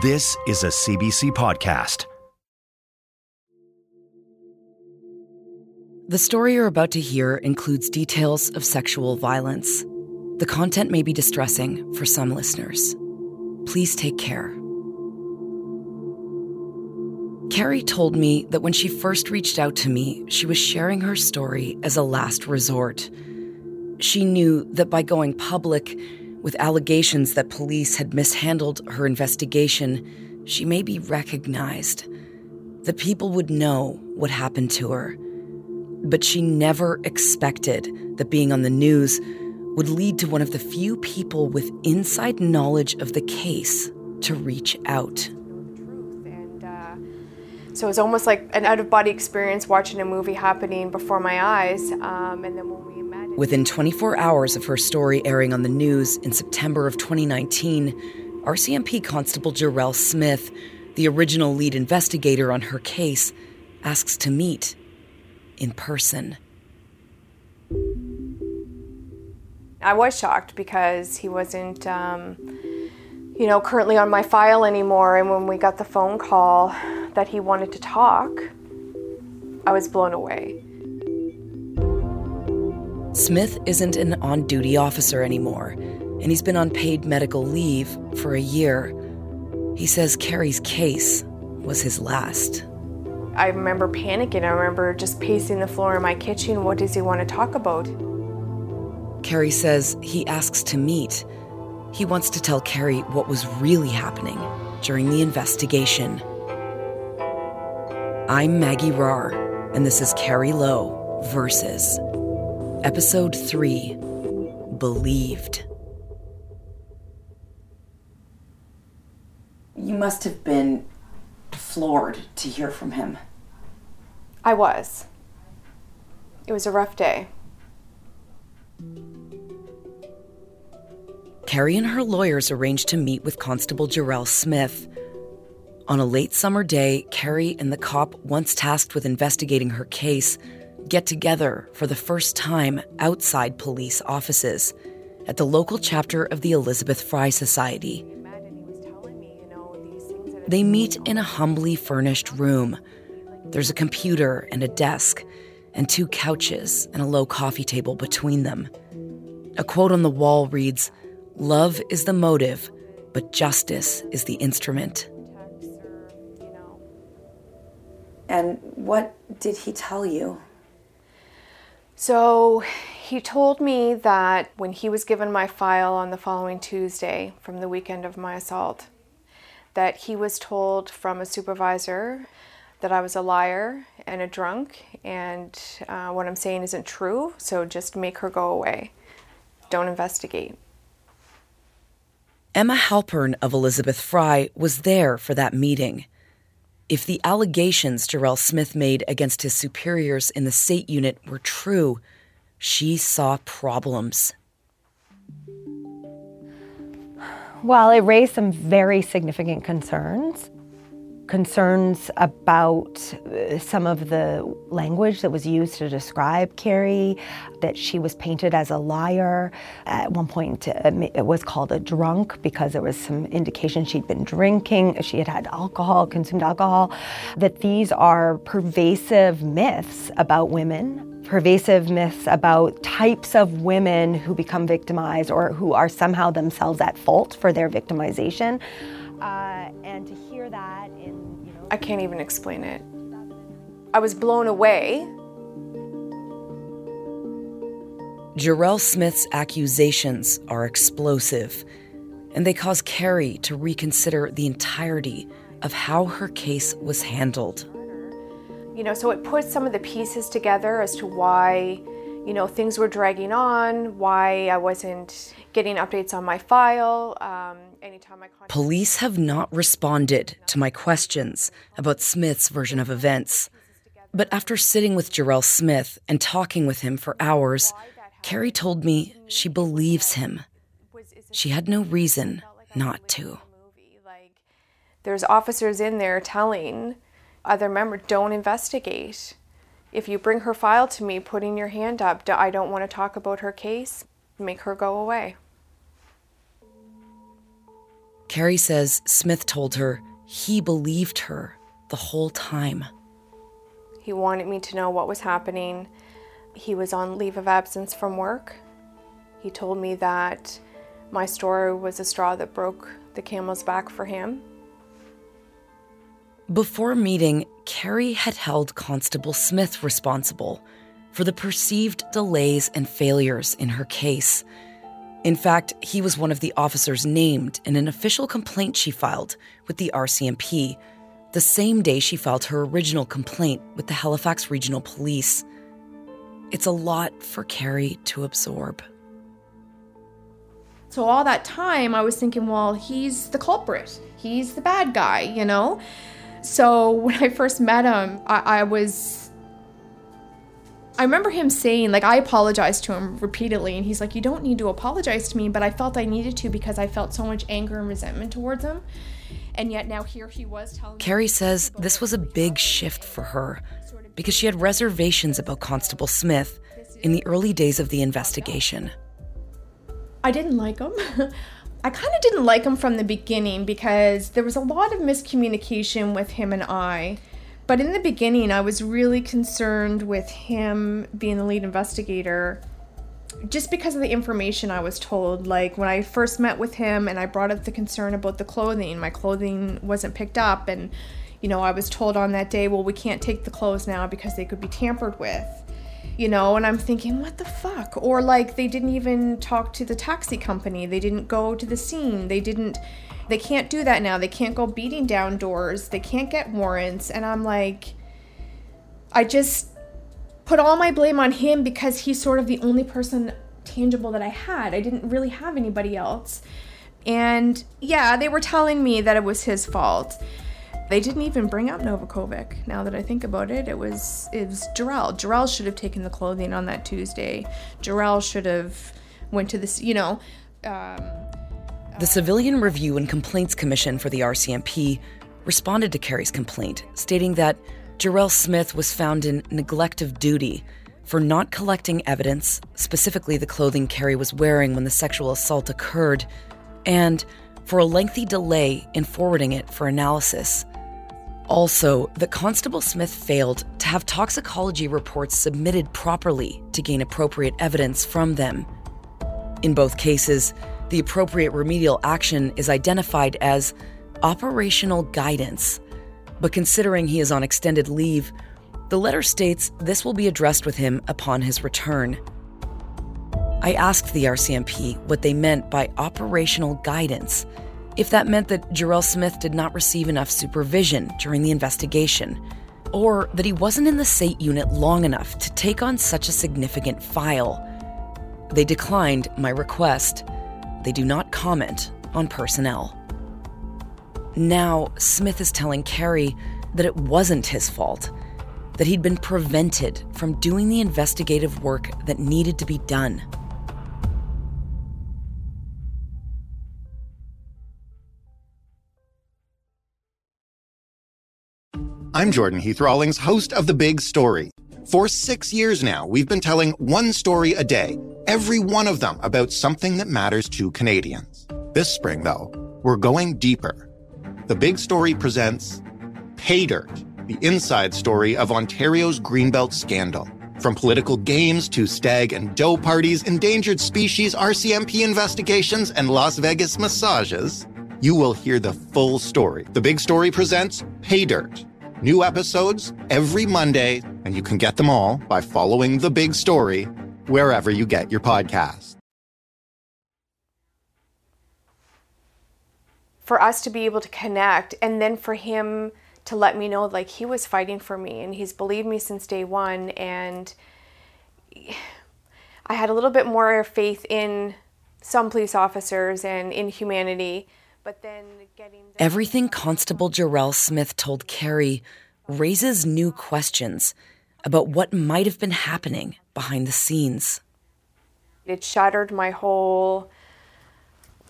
This is a CBC podcast. The story you're about to hear includes details of sexual violence. The content may be distressing for some listeners. Please take care. Carrie told me that when she first reached out to me, she was sharing her story as a last resort. She knew that by going public with allegations that police had mishandled her investigation, she may be recognized, The people would know what happened to her. But she never expected that being on the news would lead to one of the few people with inside knowledge of the case to reach out. So it was almost like an out of body experience watching a movie happening before my eyes. Um, and then when we. Within 24 hours of her story airing on the news in September of 2019, RCMP Constable Jarrell Smith, the original lead investigator on her case, asks to meet in person. I was shocked because he wasn't, um, you know, currently on my file anymore. And when we got the phone call that he wanted to talk, I was blown away. Smith isn't an on duty officer anymore, and he's been on paid medical leave for a year. He says Carrie's case was his last. I remember panicking. I remember just pacing the floor in my kitchen. What does he want to talk about? Carrie says he asks to meet. He wants to tell Carrie what was really happening during the investigation. I'm Maggie Rahr, and this is Carrie Low versus Episode 3 Believed. You must have been floored to hear from him. I was. It was a rough day. Carrie and her lawyers arranged to meet with Constable Jarrell Smith. On a late summer day, Carrie and the cop once tasked with investigating her case get together for the first time outside police offices at the local chapter of the Elizabeth Fry Society. They meet in a humbly furnished room. There's a computer and a desk, and two couches and a low coffee table between them. A quote on the wall reads Love is the motive, but justice is the instrument. And what did he tell you? So he told me that when he was given my file on the following Tuesday from the weekend of my assault, that he was told from a supervisor that I was a liar and a drunk, and uh, what I'm saying isn't true, so just make her go away. Don't investigate. Emma Halpern of Elizabeth Fry was there for that meeting. If the allegations Jarrell Smith made against his superiors in the SAIT unit were true, she saw problems. Well, it raised some very significant concerns. Concerns about uh, some of the language that was used to describe Carrie, that she was painted as a liar. At one point, uh, it was called a drunk because there was some indication she'd been drinking, she had had alcohol, consumed alcohol. That these are pervasive myths about women pervasive myths about types of women who become victimized or who are somehow themselves at fault for their victimization. Uh, and to hear that in, you know. I can't even explain it. I was blown away. Jarrell Smith's accusations are explosive, and they cause Carrie to reconsider the entirety of how her case was handled. You know, so it puts some of the pieces together as to why, you know, things were dragging on, why I wasn't getting updates on my file. Um, anytime I contact Police have not responded to my questions about Smith's version of events. But after sitting with Jarrell Smith and talking with him for hours, Carrie told me she believes him. She had no reason not to. there's officers in there telling other members, don't investigate. If you bring her file to me, putting your hand up, I don't want to talk about her case, make her go away. Carrie says Smith told her he believed her the whole time. He wanted me to know what was happening. He was on leave of absence from work. He told me that my story was a straw that broke the camel's back for him. Before meeting, Carrie had held Constable Smith responsible for the perceived delays and failures in her case. In fact, he was one of the officers named in an official complaint she filed with the RCMP the same day she filed her original complaint with the Halifax Regional Police. It's a lot for Carrie to absorb. So all that time, I was thinking, well, he's the culprit. He's the bad guy, you know? So when I first met him, I, I was. I remember him saying, like, I apologized to him repeatedly, and he's like, You don't need to apologize to me, but I felt I needed to because I felt so much anger and resentment towards him. And yet now here he was telling Carrie says this was a big shift for her because she had reservations about Constable Smith in the early days of the investigation. I didn't like him. I kind of didn't like him from the beginning because there was a lot of miscommunication with him and I. But in the beginning, I was really concerned with him being the lead investigator just because of the information I was told. Like when I first met with him and I brought up the concern about the clothing, my clothing wasn't picked up. And, you know, I was told on that day, well, we can't take the clothes now because they could be tampered with you know and i'm thinking what the fuck or like they didn't even talk to the taxi company they didn't go to the scene they didn't they can't do that now they can't go beating down doors they can't get warrants and i'm like i just put all my blame on him because he's sort of the only person tangible that i had i didn't really have anybody else and yeah they were telling me that it was his fault they didn't even bring up Novakovic. Now that I think about it, it was it was Jarrell. Jarrell should have taken the clothing on that Tuesday. Jarrell should have went to this. You know. Um, The Civilian Review and Complaints Commission for the RCMP responded to Carrie's complaint, stating that Jarrell Smith was found in neglect of duty for not collecting evidence, specifically the clothing Carrie was wearing when the sexual assault occurred, and for a lengthy delay in forwarding it for analysis. Also, that Constable Smith failed to have toxicology reports submitted properly to gain appropriate evidence from them. In both cases, the appropriate remedial action is identified as operational guidance. But considering he is on extended leave, the letter states this will be addressed with him upon his return. I asked the RCMP what they meant by operational guidance, if that meant that Jarrell Smith did not receive enough supervision during the investigation, or that he wasn't in the SAIT unit long enough to take on such a significant file. They declined my request. They do not comment on personnel. Now, Smith is telling Carrie that it wasn't his fault, that he'd been prevented from doing the investigative work that needed to be done. I'm Jordan Heath Rawlings, host of The Big Story. For six years now, we've been telling one story a day, every one of them about something that matters to Canadians. This spring, though, we're going deeper. The Big Story presents Pay Dirt, the inside story of Ontario's Greenbelt scandal. From political games to stag and doe parties, endangered species, RCMP investigations, and Las Vegas massages, you will hear the full story. The Big Story presents Pay Dirt. New episodes every Monday, and you can get them all by following The Big Story wherever you get your podcast. For us to be able to connect and then for him to let me know like he was fighting for me and he's believed me since day one and I had a little bit more faith in some police officers and in humanity But then getting Everything Constable Jarrell Smith told Carrie raises new questions about what might have been happening behind the scenes. It shattered my whole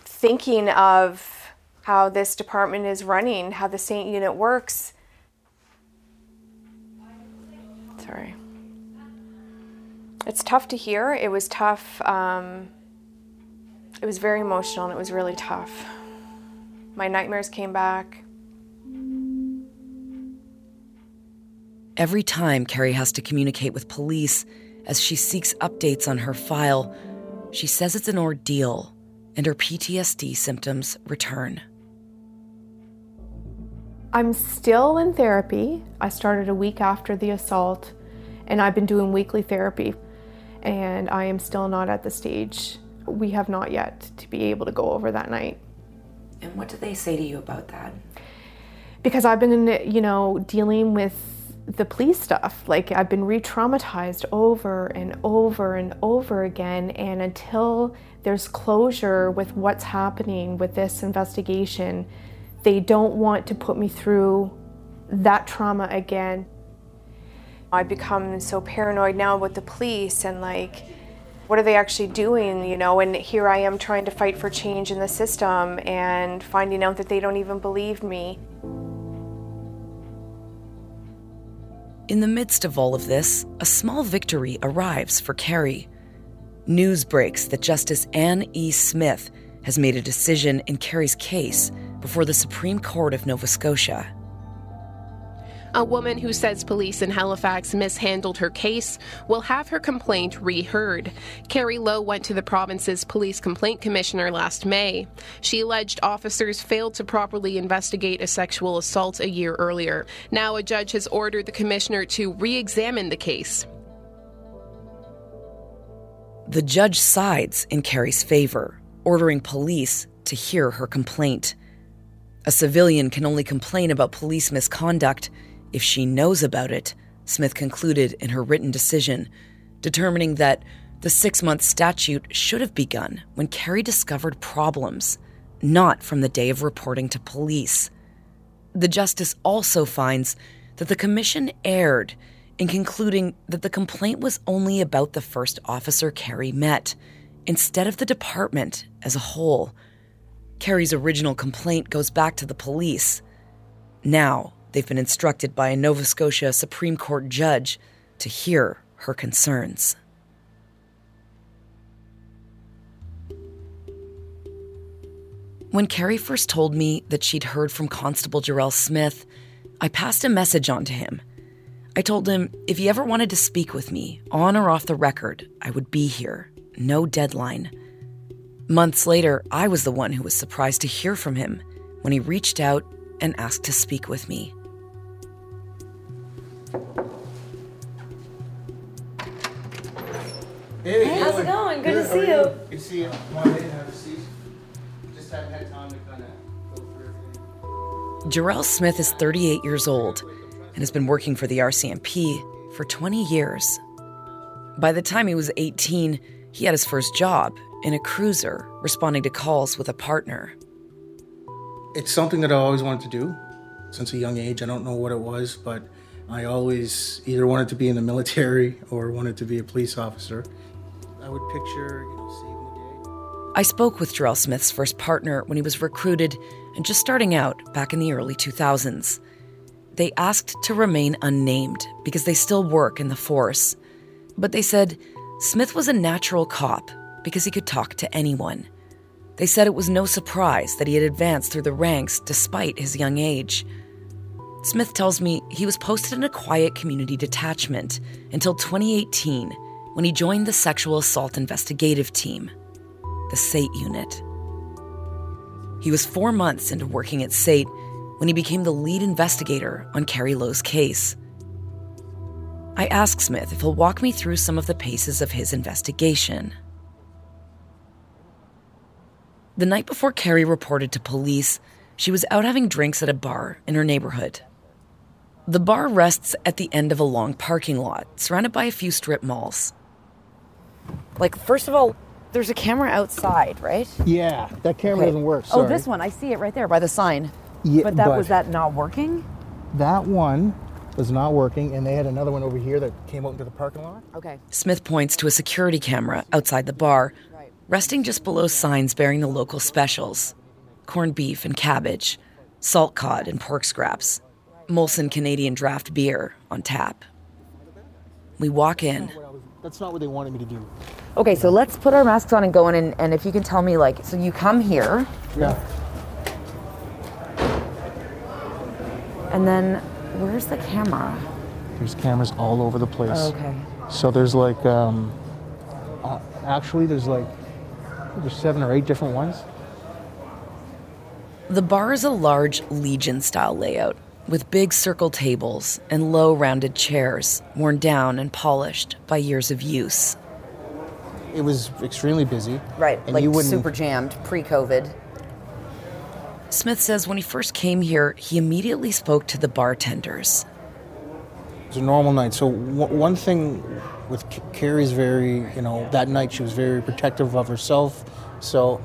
thinking of how this department is running, how the SAIT unit works. Sorry. It's tough to hear. It was tough. Um, it was very emotional and it was really tough. My nightmares came back. Every time Carrie has to communicate with police as she seeks updates on her file, she says it's an ordeal and her PTSD symptoms return. I'm still in therapy. I started a week after the assault, and I've been doing weekly therapy. And I am still not at the stage we have not yet to be able to go over that night. And what do they say to you about that? Because I've been, you know, dealing with the police stuff. Like I've been re traumatized over and over and over again. And until there's closure with what's happening with this investigation, they don't want to put me through that trauma again. I've become so paranoid now with the police and like, what are they actually doing, you know? And here I am trying to fight for change in the system and finding out that they don't even believe me. In the midst of all of this, a small victory arrives for Carrie. News breaks that Justice Anne E. Smith has made a decision in Carrie's case before the Supreme Court of Nova Scotia. A woman who says police in Halifax mishandled her case will have her complaint reheard. Carrie Low went to the province's police complaint commissioner last May. She alleged officers failed to properly investigate a sexual assault a year earlier. Now, a judge has ordered the commissioner to re examine the case. The judge sides in Carrie's favor, ordering police to hear her complaint. A civilian can only complain about police misconduct if she knows about it, Smith concluded in her written decision, determining that the six month statute should have begun when Carrie discovered problems, not from the day of reporting to police. The justice also finds that the commission erred in concluding that the complaint was only about the first officer Carrie met, instead of the department as a whole. Carrie's original complaint goes back to the police. Now, they've been instructed by a Nova Scotia Supreme Court judge to hear her concerns. When Carrie first told me that she'd heard from Constable Jarrell Smith, I passed a message on to him. I told him if he ever wanted to speak with me, on or off the record, I would be here. No deadline. Months later, I was the one who was surprised to hear from him when he reached out and asked to speak with me. How's it going? Good to see are you. Good to see you. Come on in, have a seat. Just haven't had time to kind of go through everything. Jarrell Smith is 38 years old and has been working for the RCMP for 20 years. By the time he was 18, he had his first job in a cruiser, responding to calls with a partner. It's something that I always wanted to do since a young age. I don't know what it was, but I always either wanted to be in the military or wanted to be a police officer. I would picture, you know, saving I spoke with Jarrell Smith's first partner when he was recruited and just starting out back in the early 2000s. They asked to remain unnamed because they still work in the force. But they said Smith was a natural cop because he could talk to anyone. They said it was no surprise that he had advanced through the ranks despite his young age. Smith tells me he was posted in a quiet community detachment until 2018 when he joined the Sexual Assault Investigative Team, the SAIT unit. He was four months into working at SAIT when he became the lead investigator on Carrie Low's case. I asked Smith if he'll walk me through some of the paces of his investigation. The night before Carrie reported to police, she was out having drinks at a bar in her neighborhood. The bar rests at the end of a long parking lot, surrounded by a few strip malls. Like, first of all, There's a camera outside, right? Yeah, that camera Okay. doesn't work. Oh, this one. I see it right there by the sign. Yeah, but that but- was that not working? That one was not working, and they had another one over here that came out into the parking lot. Okay. Smith points to a security camera outside the bar, resting just below signs bearing the local specials corned beef and cabbage, salt cod and pork scraps, Molson Canadian draft beer on tap. We walk in. That's not what they wanted me to do. Okay, so let's put our masks on and go in, and, and if you can tell me, like, so you come here, Yeah. and then where's the camera? There's cameras all over the place. Oh, okay. So there's like, um, uh, actually, there's like, there's seven or eight different ones. The bar is a large Legion style layout with big circle tables and low rounded chairs, worn down and polished by years of use. It was extremely busy. Right, And like you wouldn't- super jammed, pre-COVID. Smith says when he first came here, he immediately spoke to the bartenders. It was a normal night. So w- one thing with K- Carrie's very, you know, that night she was very protective of herself. So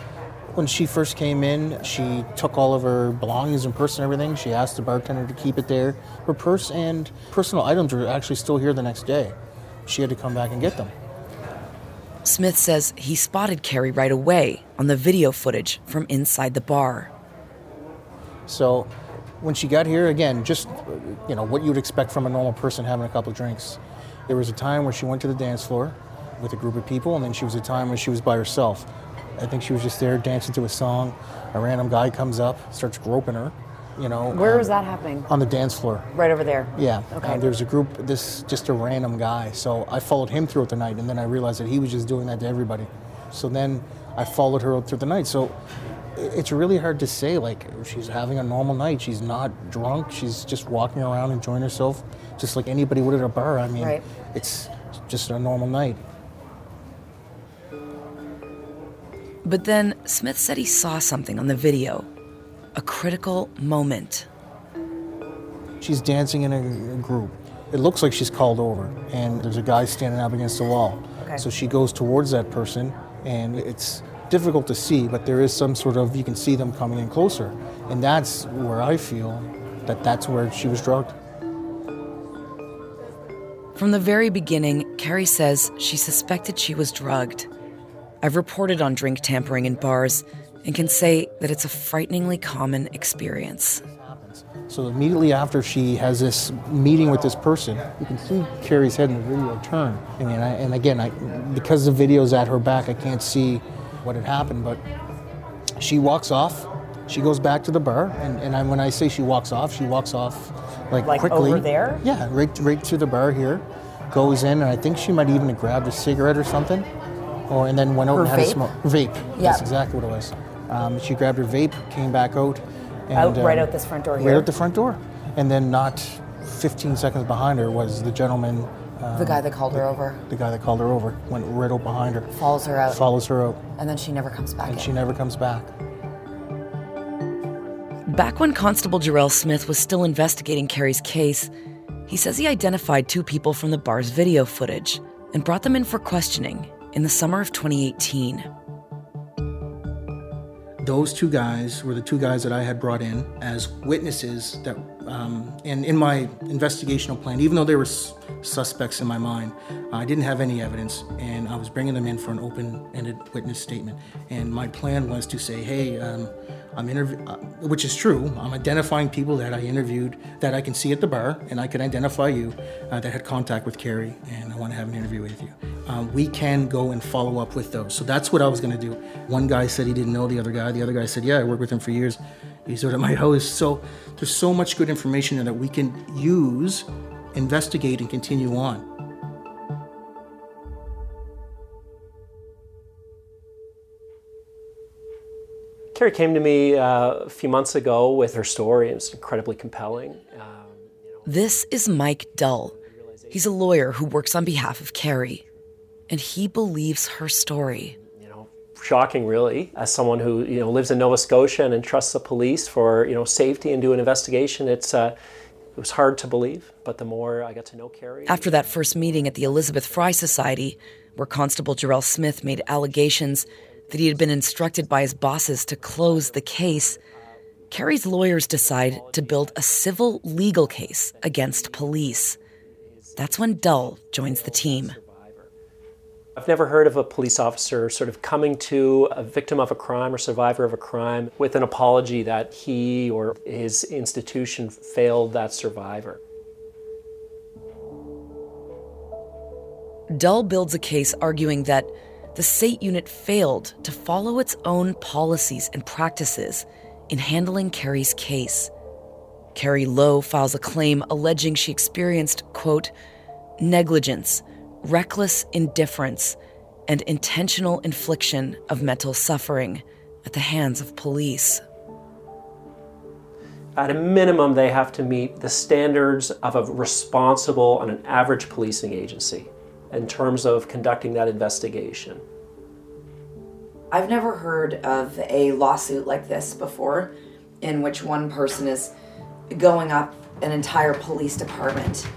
when she first came in, she took all of her belongings and purse and everything. She asked the bartender to keep it there. Her purse and personal items were actually still here the next day. She had to come back and get them. Smith says he spotted Carrie right away on the video footage from inside the bar. So when she got here, again, just you know what you'd expect from a normal person having a couple of drinks. There was a time where she went to the dance floor with a group of people, and then she was a time when she was by herself. I think she was just there dancing to a song. A random guy comes up, starts groping her. You know. Where um, was that happening? On the dance floor. Right over there. Yeah. Okay. And there's a group. This just a random guy. So I followed him throughout the night, and then I realized that he was just doing that to everybody. So then I followed her through the night. So it's really hard to say. Like she's having a normal night. She's not drunk. She's just walking around enjoying herself, just like anybody would at a bar. I mean, Right. it's just a normal night. But then Smith said he saw something on the video a critical moment. She's dancing in a, a group. It looks like she's called over, and there's a guy standing up against the wall. Okay. So she goes towards that person, and it's difficult to see, but there is some sort of you can see them coming in closer, and that's where I feel that that's where she was drugged. From the very beginning, Carrie says she suspected she was drugged. I've reported on drink tampering in bars and can say that it's a frighteningly common experience. So immediately after she has this meeting with this person, you can see Carrie's head in the video turn. I mean, I, and again, I, because the video's at her back, I can't see what had happened. But she walks off. She goes back to the bar, and, and I, when I say she walks off, she walks off like, Like quickly. over there? Yeah, right, right to the bar here. Goes in, and I think she might even have grabbed a cigarette or something, or and then went out Her and had a smoke. Vape. Yeah. That's exactly what it was. Um, she grabbed her vape, came back out. And, Out- right um, out this front door Right here? out the front door. And then not 15 seconds behind her was the gentleman. um, The guy that called her over. The guy that called her over went right out behind her. Follows her out. Follows her out. And then she never comes back And in. she never comes back. Back when Constable Jarrell Smith was still investigating Carrie's case, he says he identified two people from the bar's video footage and brought them in for questioning in the summer of 2018. Those two guys were the two guys that I had brought in as witnesses that, um, and in my investigational plan, even though they were suspects in my mind, I didn't have any evidence, and I was bringing them in for an open-ended witness statement. And my plan was to say, hey, um, I'm interview, uh, which is true. I'm identifying people that I interviewed that I can see at the bar, and I can identify you uh, that had contact with Carrie, and I want to have an interview with you. Um, we can go and follow up with those. So that's what I was going to do. One guy said he didn't know the other guy. The other guy said, yeah, I worked with him for years. He's out at my house. So there's so much good information that we can use, investigate, and continue on. Carrie came to me uh, a few months ago with her story. It was incredibly compelling. Um, This is Mike Dull. He's a lawyer who works on behalf of Carrie, and he believes her story. shocking, really, as someone who you know lives in Nova Scotia and entrusts the police for you know safety and do an investigation. It's uh, It was hard to believe, but the more I got to know Carrie. After that first meeting at the Elizabeth Fry Society, where Constable Jarrell Smith made allegations that he had been instructed by his bosses to close the case, Carrie's lawyers decide to build a civil legal case against police. That's when Dull joins the team. I've never heard of a police officer sort of coming to a victim of a crime or survivor of a crime with an apology that he or his institution failed that survivor. Dull builds a case arguing that the SAIT unit failed to follow its own policies and practices in handling Carrie's case. Carrie Low files a claim alleging she experienced, quote, negligence reckless indifference, and intentional infliction of mental suffering at the hands of police. At a minimum, they have to meet the standards of a responsible and an average policing agency in terms of conducting that investigation. I've never heard of a lawsuit like this before, in which one person is going up an entire police department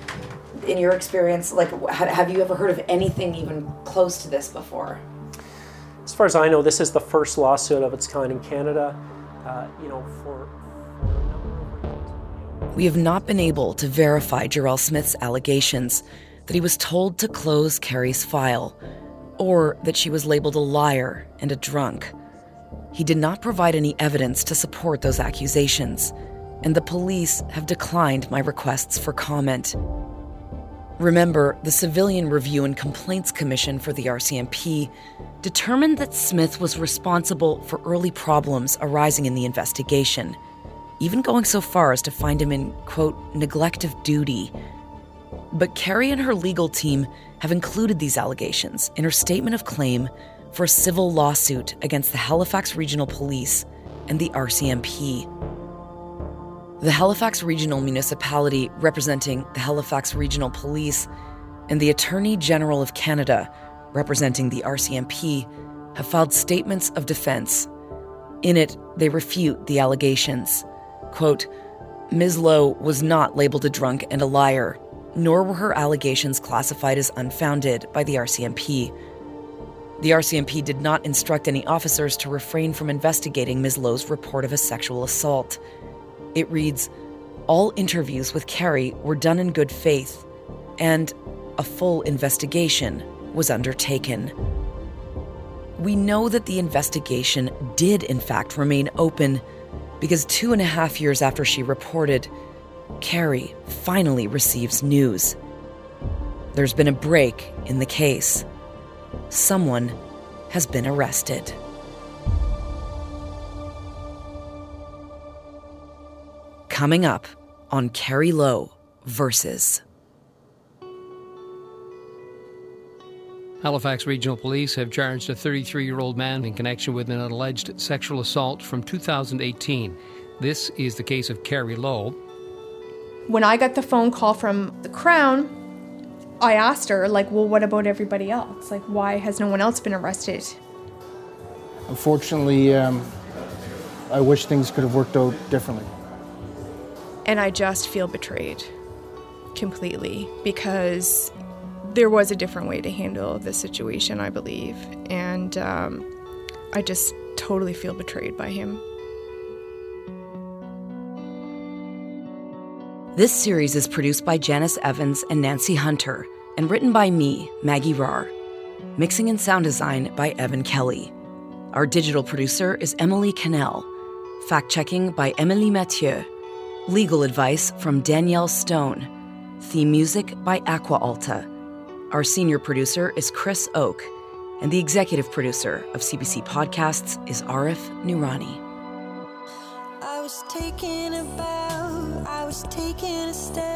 in your experience, like, have you ever heard of anything even close to this before? As far as I know, this is the first lawsuit of its kind in Canada. Uh, you know, for, we have not been able to verify Jarrell Smith's allegations that he was told to close Carrie's file, or that she was labeled a liar and a drunk. He did not provide any evidence to support those accusations, and the police have declined my requests for comment. Remember, the Civilian Review and Complaints Commission for the RCMP determined that Smith was responsible for early problems arising in the investigation, even going so far as to find him in, quote, neglect of duty. But Carrie and her legal team have included these allegations in her statement of claim for a civil lawsuit against the Halifax Regional Police and the RCMP. The Halifax Regional Municipality, representing the Halifax Regional Police, and the Attorney General of Canada, representing the RCMP, have filed statements of defense. In it, they refute the allegations. Quote, Ms. Low was not labeled a drunk and a liar, nor were her allegations classified as unfounded by the RCMP. The RCMP did not instruct any officers to refrain from investigating Ms. Low's report of a sexual assault. It reads All interviews with Carrie were done in good faith, and a full investigation was undertaken. We know that the investigation did, in fact, remain open because two and a half years after she reported, Carrie finally receives news. There's been a break in the case. Someone has been arrested. Coming up on Carrie Low versus. Halifax Regional Police have charged a 33 year old man in connection with an alleged sexual assault from 2018. This is the case of Carrie Low. When I got the phone call from the Crown, I asked her, like, well, what about everybody else? Like, why has no one else been arrested? Unfortunately, um, I wish things could have worked out differently. And I just feel betrayed completely because there was a different way to handle the situation, I believe. And um, I just totally feel betrayed by him. This series is produced by Janice Evans and Nancy Hunter and written by me, Maggie Rahr. Mixing and sound design by Evan Kelly. Our digital producer is Emily Cannell. Fact checking by Emily Mathieu. Legal advice from Danielle Stone. Theme music by Aqua Alta. Our senior producer is Chris Oke, and the executive producer of CBC Podcasts is Arif Nurani. I was I was a step